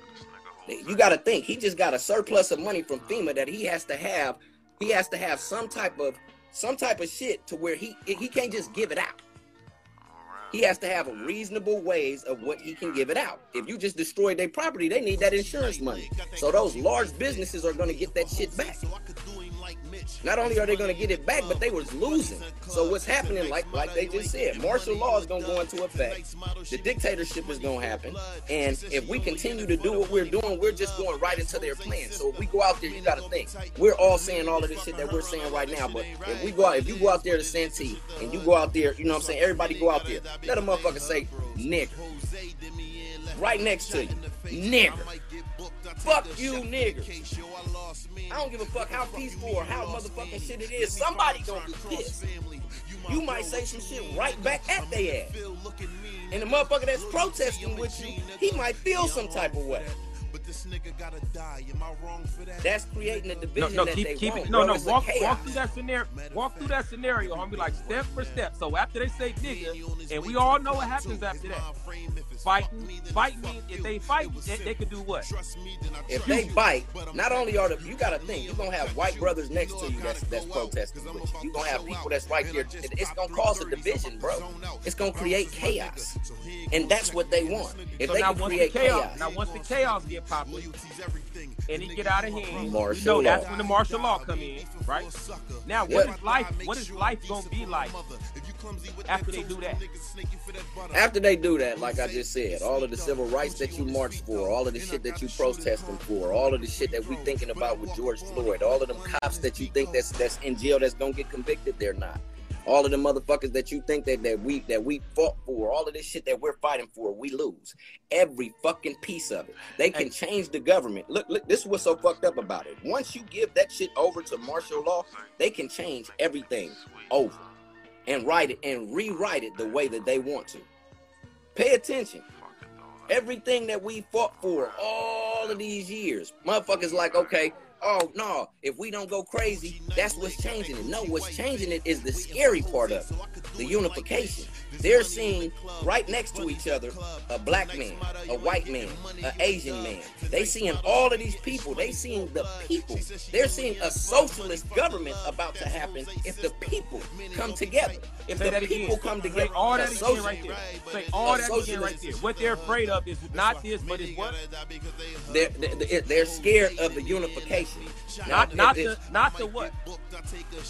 You got to think he just got a surplus of money from FEMA that he has to have. He has to have some type of some type of shit to where he he can't just give it out. He has to have reasonable ways of what he can give it out. If you just destroy their property, they need that insurance money. So those large businesses are going to get that shit back. Not only are they going to get it back, but they was losing. So what's happening, like like they just said, martial law is going to go into effect. The dictatorship is going to happen, and if we continue to do what we're doing, we're just going right into their plan. So if we go out there, you got to think. We're all saying all of this shit that we're saying right now, but if we go out, if you go out there to Santee and you go out there, you know what I'm saying? Everybody go out there. Let a motherfucker say nigger right next to you, nigger. Fuck you, nigger. I don't give a fuck how peaceful or how motherfucking shit it is. Somebody gonna be pissed. You might say some shit right back at their ass. And the motherfucker that's protesting with you, he might feel some type of way. But this nigga gotta die. Am I wrong for that? That's creating a division no, that keep, they keep want. it. No, bro. no, It's a walk, chaos. walk through that scenario. Walk through that scenario, homie, like step for step. So after they say nigga, and we all know what happens after that. Fighting, fighting. means If they fight, they, they could do what? If they bite, not only are the you gotta think you're gonna have white brothers next to you that's that's protesting with you. You're gonna have people that's right there. It's gonna cause a division, bro. It's gonna create chaos, and that's what they want. If So they can create chaos, chaos, now once the chaos get popular, and he get out of hand, you Martial know that's when the martial law come in, right? Now, what Yeah. is life? What is life gonna be like? after they do that? after they do that, like I just said, all of the civil rights that you march for, all of the shit that you protesting for, all of the shit that we thinking about with George Floyd, all of them cops that you think that's that's in jail that's gonna get convicted, they're not. All of the motherfuckers that you think that, that we that we fought for, all of this shit that we're fighting for, we lose. Every fucking piece of it. They can change the government. Look, look, this is what's so fucked up about it. Once you give that shit over to martial law, they can change everything over and write it and rewrite it the way that they want to. Pay attention. Everything that we fought for all of these years, motherfuckers like, okay, oh no, if we don't go crazy, that's what's changing it. No, what's changing it is the scary part of it, the unification. They're seeing right next to each other a black man, a white man, an Asian man. They seeing all of these people. They seeing the people. They're seeing a socialist government about to happen if the people come together. If the people come Say together, all that again right there. Say all that again right there. What they're afraid of is not this, but it's what? They're, they're, they're scared of the unification. Not not the not the what?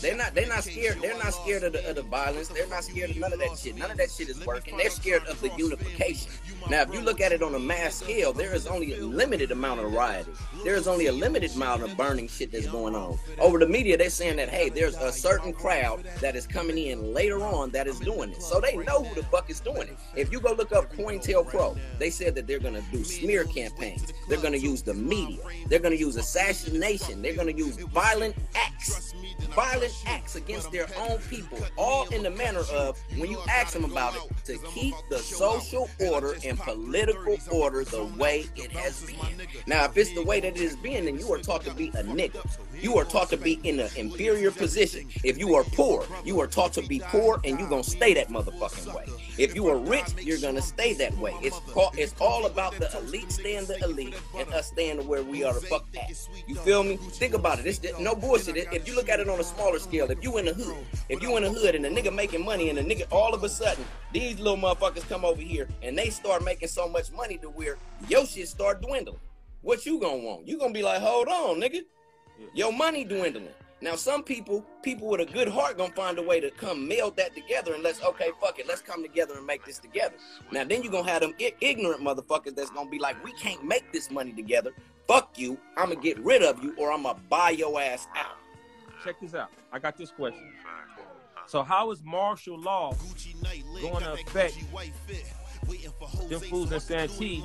They're not. They're not scared. They're not scared of the, of the violence. They're not scared of none of that shit. None of that shit is working. They're scared of the unification. Now, if you look at it on a mass scale, there is only a limited amount of rioting. There is only a limited amount of burning shit that's going on. Over the media, they're saying that hey, there's a certain crowd that is coming in later on that is doing it. So they know who the fuck is doing it. If you go look up COINTELPRO, they said that they're gonna do smear campaigns. They're gonna use the media. They're gonna use assassination. They're gonna use violent acts violent acts against their own people, all in the manner of, when you ask them about it, to keep the social order and political order the way it has been. Now, if it's the way that it has been, then you are taught to be a nigga. You are taught to be in an inferior position. If you are poor, you are taught to be poor, and you're gonna stay that motherfucking way. If you are rich, you're gonna stay that way. It's called, it's all about the elite staying the elite and us staying where we are the fuck at. You feel me? Think about it. It's no bullshit. If you look at it on a smaller scale, if you in the hood, if you in the hood and the nigga making money and the nigga all of a sudden these little motherfuckers come over here and they start making so much money to where your shit start dwindling. What you gonna want? You gonna be like, hold on, nigga. Your money dwindling. Now, some people, people with a good heart, gonna find a way to come meld that together and let's, okay, fuck it, let's come together and make this together. Now, then you're gonna have them i- ignorant motherfuckers that's gonna be like, we can't make this money together. Fuck you. I'm gonna get rid of you or I'm gonna buy your ass out. check this out. I got this question. So how is martial law going to affect them fools in Santee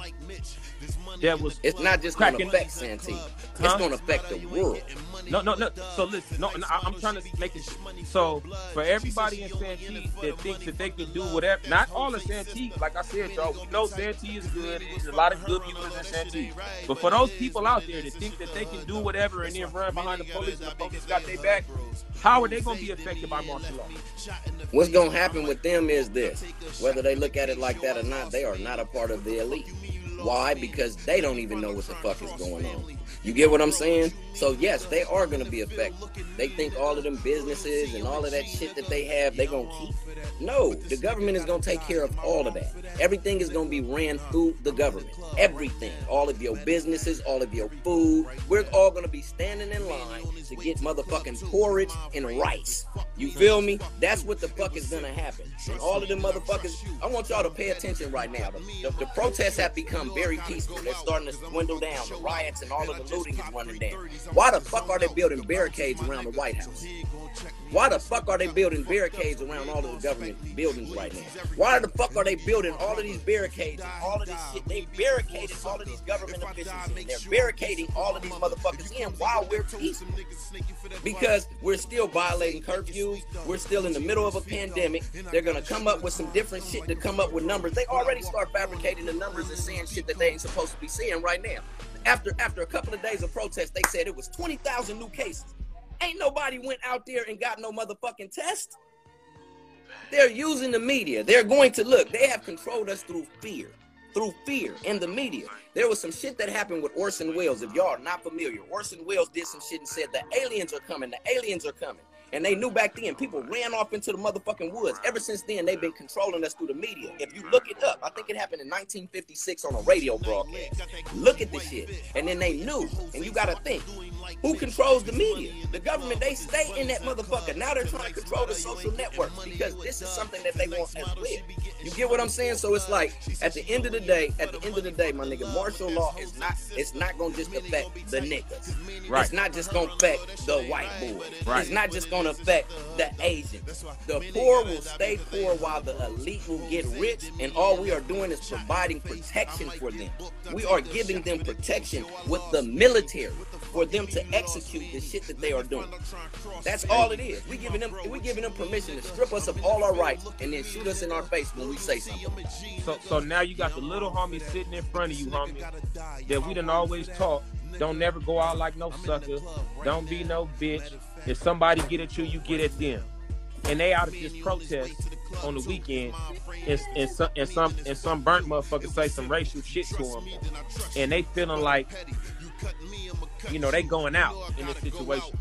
that was It's not just going to affect Santee. It's going to affect the world. No, no, no. So listen, no, no I- I'm trying to make it. So for everybody in Santee that thinks that they can do whatever, not all of Santee. Like I said, y'all, we know Santee is good. There's a lot of good people in Santee. But for those people out there that think that they can do whatever and then run behind the police and the police got their back, how are they going to be affected by martial law? What's going to happen with them is this whether they look at it like that or not, they are not a part of the elite. Why? Because they don't even know what the fuck is going on. You get what I'm saying? So, yes, they are going to be affected. They think all of them businesses and all of that shit that they have, they to keep. No, the government is to take care of all of that. Everything is to be ran through the government. Everything. All of your businesses, all of your food. We're all to be standing in line to get motherfucking porridge and rice. You feel me? That's what the fuck is to happen. And all of them motherfuckers, I want y'all to pay attention right now. The, the protests have become very peaceful. They're starting to dwindle down. The riots and all of the looting is running down. Why the fuck are they building barricades around the White House? Why the fuck are they building barricades around all of the government buildings right now? Why the fuck are they building all of these barricades and all of this shit? They barricaded all of these government officials in. They're barricading all of these motherfuckers in while we're peaceful. Because we're still violating curfews. We're still in the middle of a pandemic. They're gonna come up with some different shit to come up with numbers. They already start fabricating the numbers and saying shit that they ain't supposed to be saying right now. After after a couple of days of protest, they said it was 20,000 new cases. Ain't nobody went out there and got no motherfucking test. They're using the media. They're going to look. They have controlled us through fear. Through fear in the media. There was some shit that happened with Orson Welles. If y'all are not familiar, Orson Welles did some shit and said the aliens are coming. The aliens are coming. And they knew back then people ran off into the motherfucking woods. Ever since then, they've been controlling us through the media. If you look it up, I think it happened in 1956 on a radio broadcast. Look at the shit. And then they knew. And you gotta think. Who controls the media? The government, they stay in that motherfucker. Now they're trying to control the social networks because this is something that they want as well. You get what I'm saying? So it's like at the end of the day, at the end of the day, my nigga, martial law is not it's not gonna just affect the niggas. Right. It's not just gonna affect the white boy. Right. It's not just gonna affect the Asian. The poor will stay poor while the elite will get rich, and all we are doing is providing protection for them. We are giving them protection with the military for them to execute the shit that they are doing. That's all it is. We giving them we giving them permission to strip us of all our rights and then shoot us in our face when we say something. So, so now you got the little homie sitting in front of you, homie, that we done always taught. Don't never go out like no sucker. Don't be no bitch. If somebody get at you, you get at them. And they out of this protest on the weekend, and, and some and some and some burnt motherfucker say some racial shit to them, and they feeling like, you know, they going out in this situation.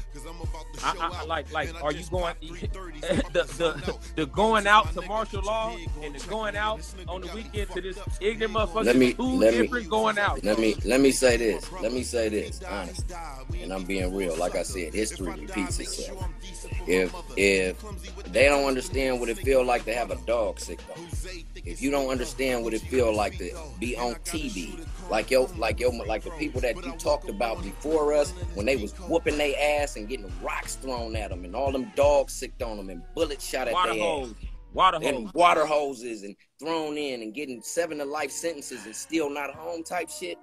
I, I, like like are you going the, the the going out to martial law and the going out on the weekend to this ignorant motherfucker Let me- two let me- different going out. Let me let me say this. Let me say this, honestly. And I'm being real. Like I said, history repeats itself. If if they don't understand what it feel like to have a dog sick if you don't understand what it feel like to be on TV, like yo, like yo, like the people that you talked about before us, when they was whooping their ass and getting rocks thrown at them, and all them dogs sicked on them and bullets shot at Water their ass water hose. and water hoses and thrown in and getting seven to life sentences and still not home type shit.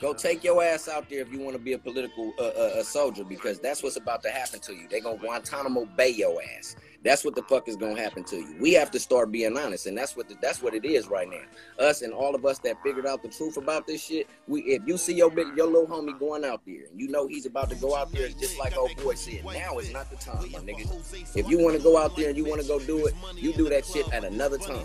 Go take your ass out there if you want to be a political uh, uh, a soldier because that's what's about to happen to you. They gonna Guantanamo Bay your ass. That's what the fuck is gonna happen to you. We have to start being honest, and that's what the, that's what it is right now. Us and all of us that figured out the truth about this shit. We if you see your big your little homie going out there and you know he's about to go out there just like old boy said, now is not the time, my nigga. If you want to go out there and you want to go do it, you do that shit at another time,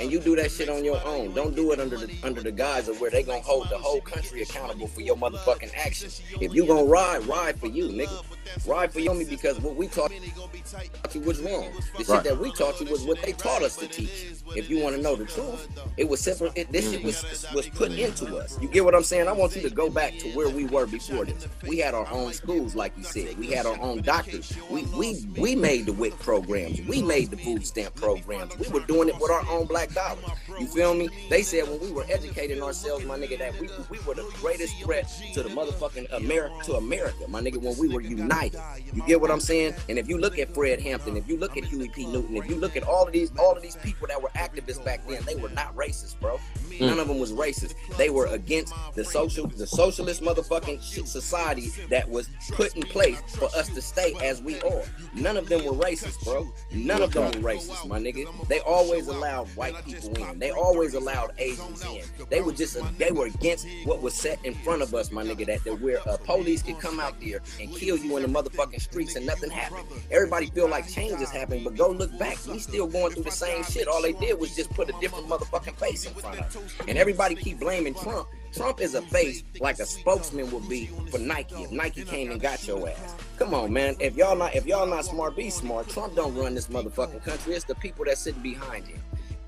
and you do that shit on your own. Don't do it under the under the guise of where they gonna hold the whole country accountable for your motherfucking actions. If you gonna ride, ride for you, nigga. Ride for you, homie, because what we talk about you what's wrong. Wrong. The shit that we taught you was what they taught us to teach. If you want to know the truth, it was simple. It, this shit was was put into us. You get what I'm saying? I want you to go back to where we were before this. We had our own schools, like you said. We had our own doctors. We we we made the WIC programs. We made the food stamp programs. We were doing it with our own black dollars. You feel me? They said when we were educating ourselves, my nigga, that we we were the greatest threat to the motherfucking America to America, my nigga, when we were united. You get what I'm saying? And if you look at Fred Hampton, if you look at Huey P. Newton, if you look at all of these all of these people that were activists back then, they were not racist, bro. None of them was racist. They were against the social, the socialist motherfucking shit society that was put in place for us to stay as we are. None of them were racist, bro. None of them were racist, my nigga. They always allowed white people in. They always allowed Asians in. They were just they were against what was set in front of us, my nigga. That, that where uh, police could come out there and kill you in the motherfucking streets and nothing happened. Everybody feel like change is happening, but go look back. We still going through the same shit. All they did was just put a different motherfucking face in front of us. And everybody keep blaming Trump. Trump is a face like a spokesman would be for Nike if Nike came and got your ass. Come on, man. If y'all not if y'all not smart, be smart. Trump don't run this motherfucking country. It's the people that sitting behind him.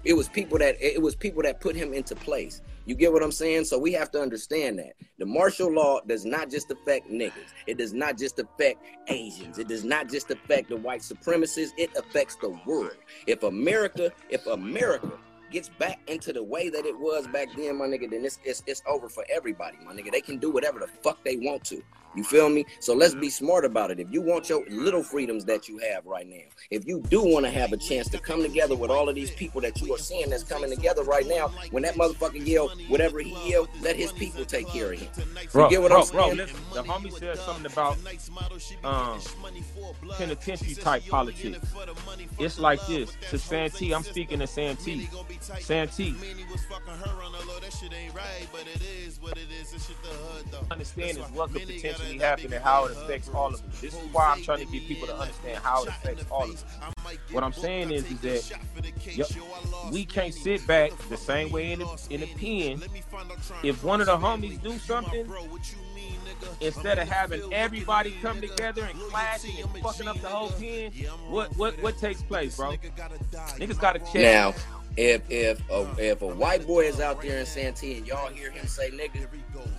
It was people that it was people that put him into place. You get what I'm saying? So we have to understand that the martial law does not just affect niggas. It does not just affect Asians. It does not just affect the white supremacists. It affects the world. If America, if America gets back into the way that it was back then, my nigga, then it's it's, it's over for everybody, my nigga. They can do whatever the fuck they want to. You feel me? So let's be smart about it. If you want your little freedoms that you have right now, if you do want to have a chance to come together with all of these people that you are seeing that's coming together right now, when that motherfucker yell, whatever he yell, let his people take care of him. Bro, you get what bro, I'm bro, saying? listen, the homie said something about um, penitentiary type politics. It's like this. To Santee, I'm speaking to Santee. Santee, understand is what could potentially happen and how it affects all of us. This is why I'm trying to get people to understand how it affects all of us. What I'm saying is, is that yo- we can't sit back the same way in the, in the pen. If one of the homies do something, instead of having everybody come together and clashing and fucking up the whole pen, what what what takes place, bro? Niggas gotta check. Now, if if a, if a white boy is out there in Santee and y'all hear him say nigga,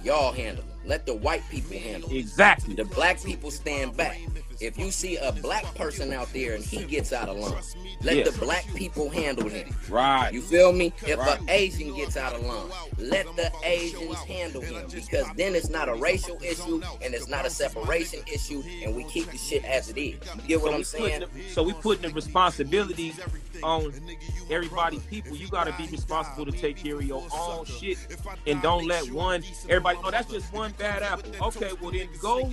y'all handle him. Let the white people handle it. Exactly. The black people stand back. If you see a black person out there and he gets out of line, let Yes. the black people handle him. Right. You feel me? If Right. an Asian gets out of line, let the Asians handle him because then it's not a racial issue and it's not a separation issue, and we keep the shit as it is. You get what so I'm we saying? the, so we putting the responsibility on everybody. People, you gotta be responsible to take care of your own shit, and don't let one everybody. Oh, that's just one bad apple. Okay, well then go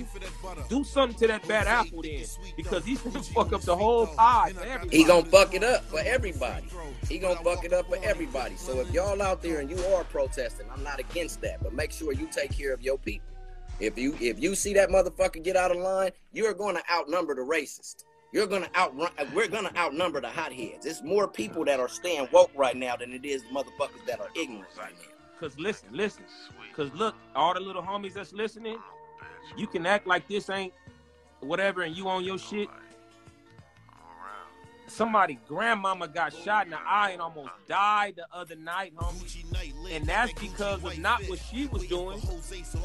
do something to that bad apple then, because he's gonna fuck up the whole pie for. He gonna fuck it up for everybody. He gonna fuck it up for everybody. So if y'all out there and you are protesting, I'm not against that, but make sure you take care of your people. If you if you see that motherfucker get out of line, you're gonna outnumber the racist. You're gonna outrun. We're gonna outnumber the hotheads. It's more people that are staying woke right now than it is motherfuckers that are ignorant right now. Cause listen, listen. Cause look, all the little homies that's listening, you can act like this ain't whatever, and you on your shit. Somebody grandmama got shot in the eye and almost died the other night, homie. And that's because of not what she was doing,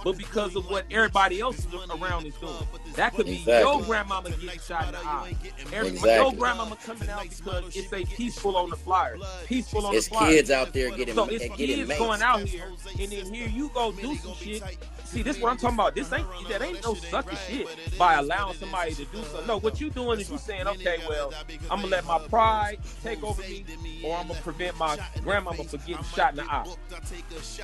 but because of what everybody else around is doing. That could be your grandmama getting shot in the eye. Every, Your grandmama coming out because it's a peaceful on the flyer. Peaceful on It's the flyer. kids out there getting So it's getting kids going out here, and then here you go do some shit. See, this is what I'm talking about. This ain't that ain't no sucker shit by allowing somebody to do something. No, what you doing is you saying, okay, well, I'm gonna let my pride take over me, or I'm gonna prevent my grandmama from getting shot in the eye.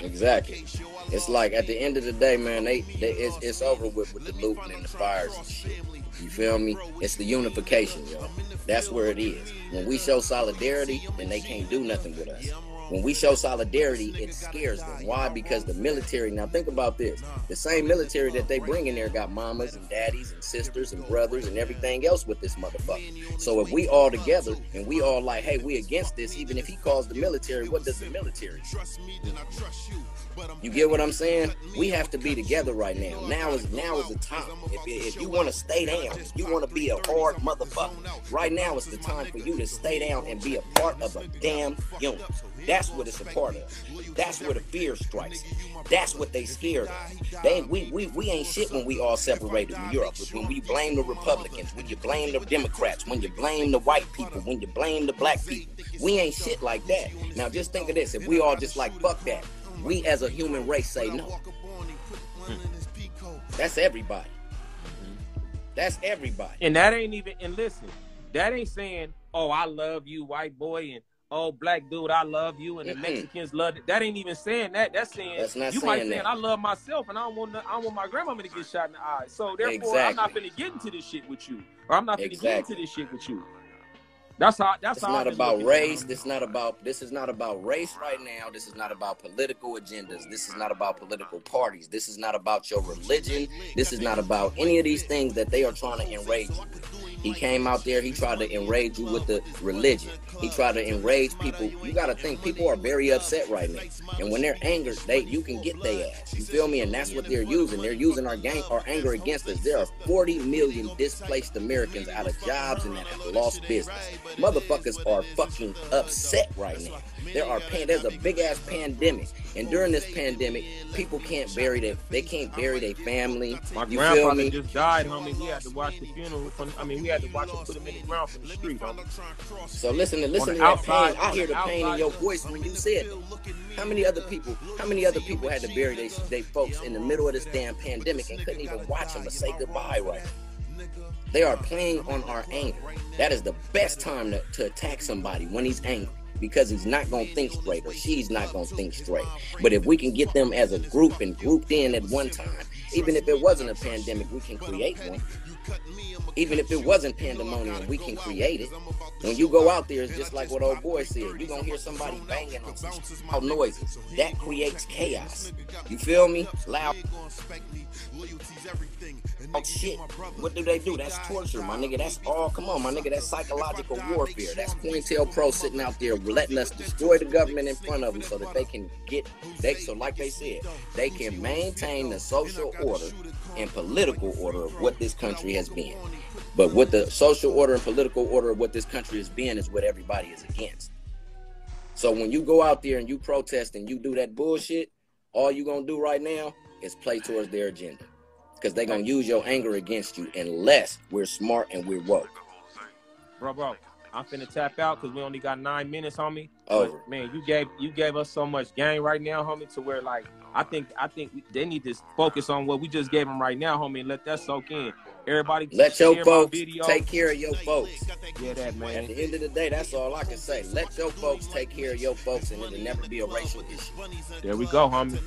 Exactly. It's like at the end of the day, man, they, they it's, it's over with with the looting and the fires and shit. You feel me? It's the unification, yo. That's where it is. When we show solidarity, then they can't do nothing with us. When we show solidarity, it scares them. Why? Because the military. Now think about this: the same military that they bring in there got mamas and daddies and sisters and brothers and everything else with this motherfucker. So if we all together and we all like, hey, we against this, even if he calls the military, what does the military? You get what I'm saying? We have to be together right now. Now is now is the time. If, if you want to stay down, you want to be a hard motherfucker, right now is the time for you to stay down and be a part of a damn unit. That's what it's a part of. That's where the fear strikes. That's what they scared of. They we we, we ain't shit when we all separated in Europe. When we blame the Republicans, when you blame the Democrats, when you blame the white people, when you blame the black people. We ain't shit like that. Now just think of this. If we all just like fuck that, we as a human race say no. Hmm. That's everybody. That's everybody. And that ain't even and listen, that ain't saying, oh, I love you, white boy, and oh, black dude, I love you, and the Mm-mm. Mexicans love it. That ain't even saying that. That's saying That's not you might saying saying that. I love myself, and I don't want I don't want my grandmama to get shot in the eye. So therefore, I'm not gonna get into this shit with you, or I'm not gonna get into this shit with you. That's how. That's It's how. not about looking at it. race. This is not about. This is not about race right now. This is not about political agendas. This is not about political parties. This is not about your religion. This is not about any of these things that they are trying to enrage you with. He came out there. He tried to enrage you with the religion. He tried to enrage people. You got to think people are very upset right now, and when they're angered, they you can get their ass. You feel me? And that's what they're using. They're using our gang, our anger against us. There are 40 million displaced Americans out of jobs and that have lost business. Motherfuckers are fucking upset right now. There are pan- there's a big ass pandemic, and during this pandemic, people can't bury their they can't bury their family. My You feel grandfather me? just died, homie. We had to watch the funeral. From, I mean, we had to watch him put him in the ground from the street, homie. So listen to listen to that pain. I hear the pain in your voice when you said. How many other people? How many other people had to bury their they folks in the middle of this damn pandemic and couldn't even watch them or say goodbye right? They are playing on our anger. That is the best time to, to attack somebody when he's angry because he's not going to think straight or she's not going to think straight. But if we can get them as a group and grouped in at one time, even if it wasn't a pandemic, we can create one. Even if it wasn't pandemonium, we can create it. When you go out there, it's just like what old boy said. You're going to hear somebody banging on loud noises. That creates chaos. You feel me? Loud Oh shit. What do they do? That's torture, my nigga. That's all. Come on, my nigga. That's psychological warfare. That's COINTELPRO sitting out there letting us destroy the government in front of them so that they can get they so like they said, they can maintain the social order and political order of what this country has been. But what the social order and political order of what this country is being is what everybody is against. So when you go out there and you protest and you do that bullshit, all you gonna do right now is play towards their agenda. Because they're gonna use your anger against you unless we're smart and we're woke. Bro, bro, I'm finna tap out because we only got nine minutes, homie. Oh man, you gave you gave us so much game right now, homie, to where like I think I think we, they need to focus on what we just gave them right now, homie, and let that soak in. Everybody, Let your folks take care of your folks. Yeah, that man. At the end of the day, that's all I can say. Let your folks take care of your folks, and it'll never be a racial issue. There we go, homie.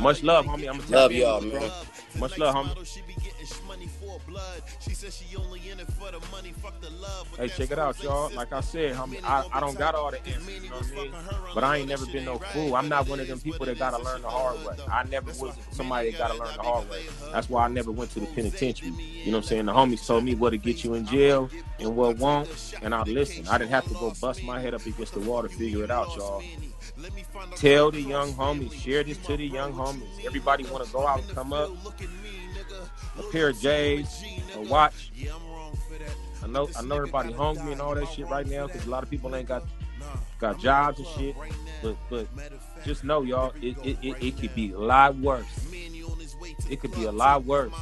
Much love, homie. I'm gonna Love y'all, bro. man. Much love, homie. She be getting sh- money for blood. She says she only in it for the money. Fuck the love. But Hey, check it out, y'all. Like I said, homie, I, I don't got all the answers, you know what I mean? But I ain't never been no fool. I'm not one of them people that gotta learn the hard way. I never was somebody that gotta learn the hard way. That's why I never went to the penitentiary. You know what I'm saying? The homies told me what to get you in jail and what won't, and I listened. I didn't have to go bust my head up against the wall to figure it out, y'all. Tell the young homies, share this to the young homies. Everybody want to go out and come up, a pair of J's, a watch. I know, I know everybody hungry and all that shit right now because a lot of people ain't got got jobs and shit. But but just know, y'all, it it, it, it could be a lot worse. It could be a lot worse.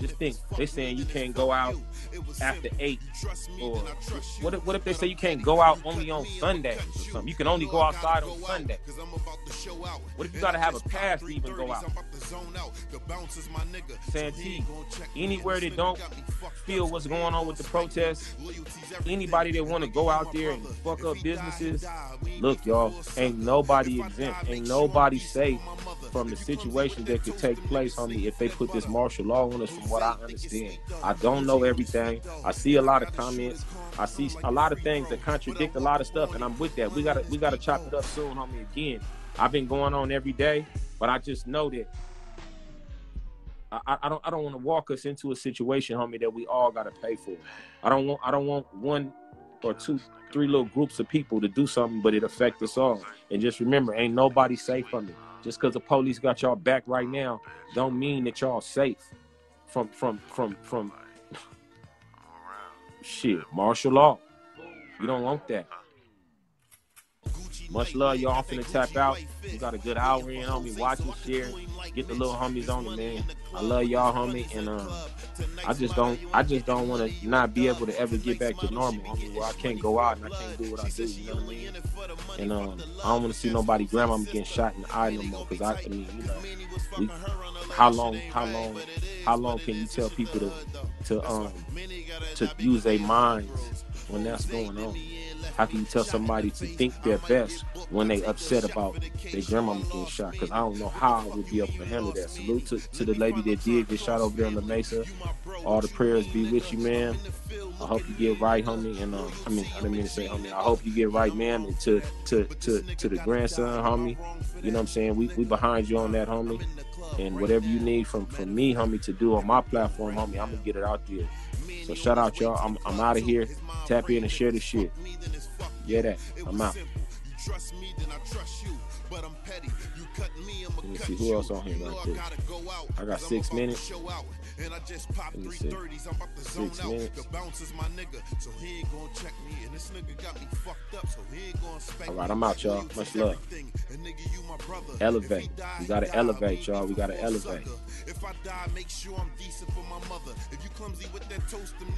Just think, they saying you can't go out after eight, or what if, what if they say you can't go out only on Sundays or something? You can only go outside on Sunday. What if you gotta have a pass to even go out? Santee, anywhere that don't feel what's going on with the protests, anybody that want to go out there and fuck up businesses, look, y'all, ain't nobody exempt, ain't nobody safe. from the situation that could take place, homie, if they put this martial law on us. From what I understand, I don't know everything. I see a lot of comments. I see a lot of things that contradict a lot of stuff, and I'm with that. We gotta we gotta chop it up soon, homie. Again, I've been going on every day, but I just know that I, I don't I don't want to walk us into a situation, homie, that we all gotta pay for. I don't want I don't want one or two, three little groups of people to do something, but it affect us all. And just remember, ain't nobody safe from it. Just because the police got y'all back right now, don't mean that y'all safe from from from from shit martial law. You don't want that. Much love, y'all. Finna tap out. We got a good hour in, homie. Watch and share. Get the little homies on it, man. I love y'all, homie, and um, I just don't, I just don't want to not be able to ever get back to normal, homie. Where I can't go out and I can't do what I do. You know what I mean? And um, I don't want to see nobody grandma getting shot in the eye no more. Cause I, I mean, you know, we, how long, how long, how long can you tell people to, to um, to use their minds when that's going on? How can you tell somebody to think their best when they upset about their grandmama getting shot? Because I don't know how I would be able to handle that. Salute to, to the lady that did get shot over there in the Mesa. All the prayers be with you, man. I hope you get right, homie. And uh, I mean, I didn't mean to say, homie. I hope you get right, man. And to to to to the grandson, homie. You know what I'm saying? We we behind you on that, homie. And whatever you need from from me, homie, to do on my platform, homie, I'm gonna get it out there. So shout out, y'all. I'm I'm out of here. Tap in and share the shit. Yeah, that. I'm out. Trust me, then I trust you. But I'm petty. You cut me, I'ma Let me cut see who else on here right know I gotta go out, I got six minutes. show out. And I just popped three thirties. I'm about to zone Six out. minutes. The bounce is my nigga, so he ain't gonna check me. And this nigga got me fucked up, so he ain't gonna spank All right. I'm out, y'all. Much love. and nigga, you my brother. Elevate. We gotta elevate, y'all. We gotta elevate. If I die, make sure I'm decent for my mother. If you clumsy with that toast, them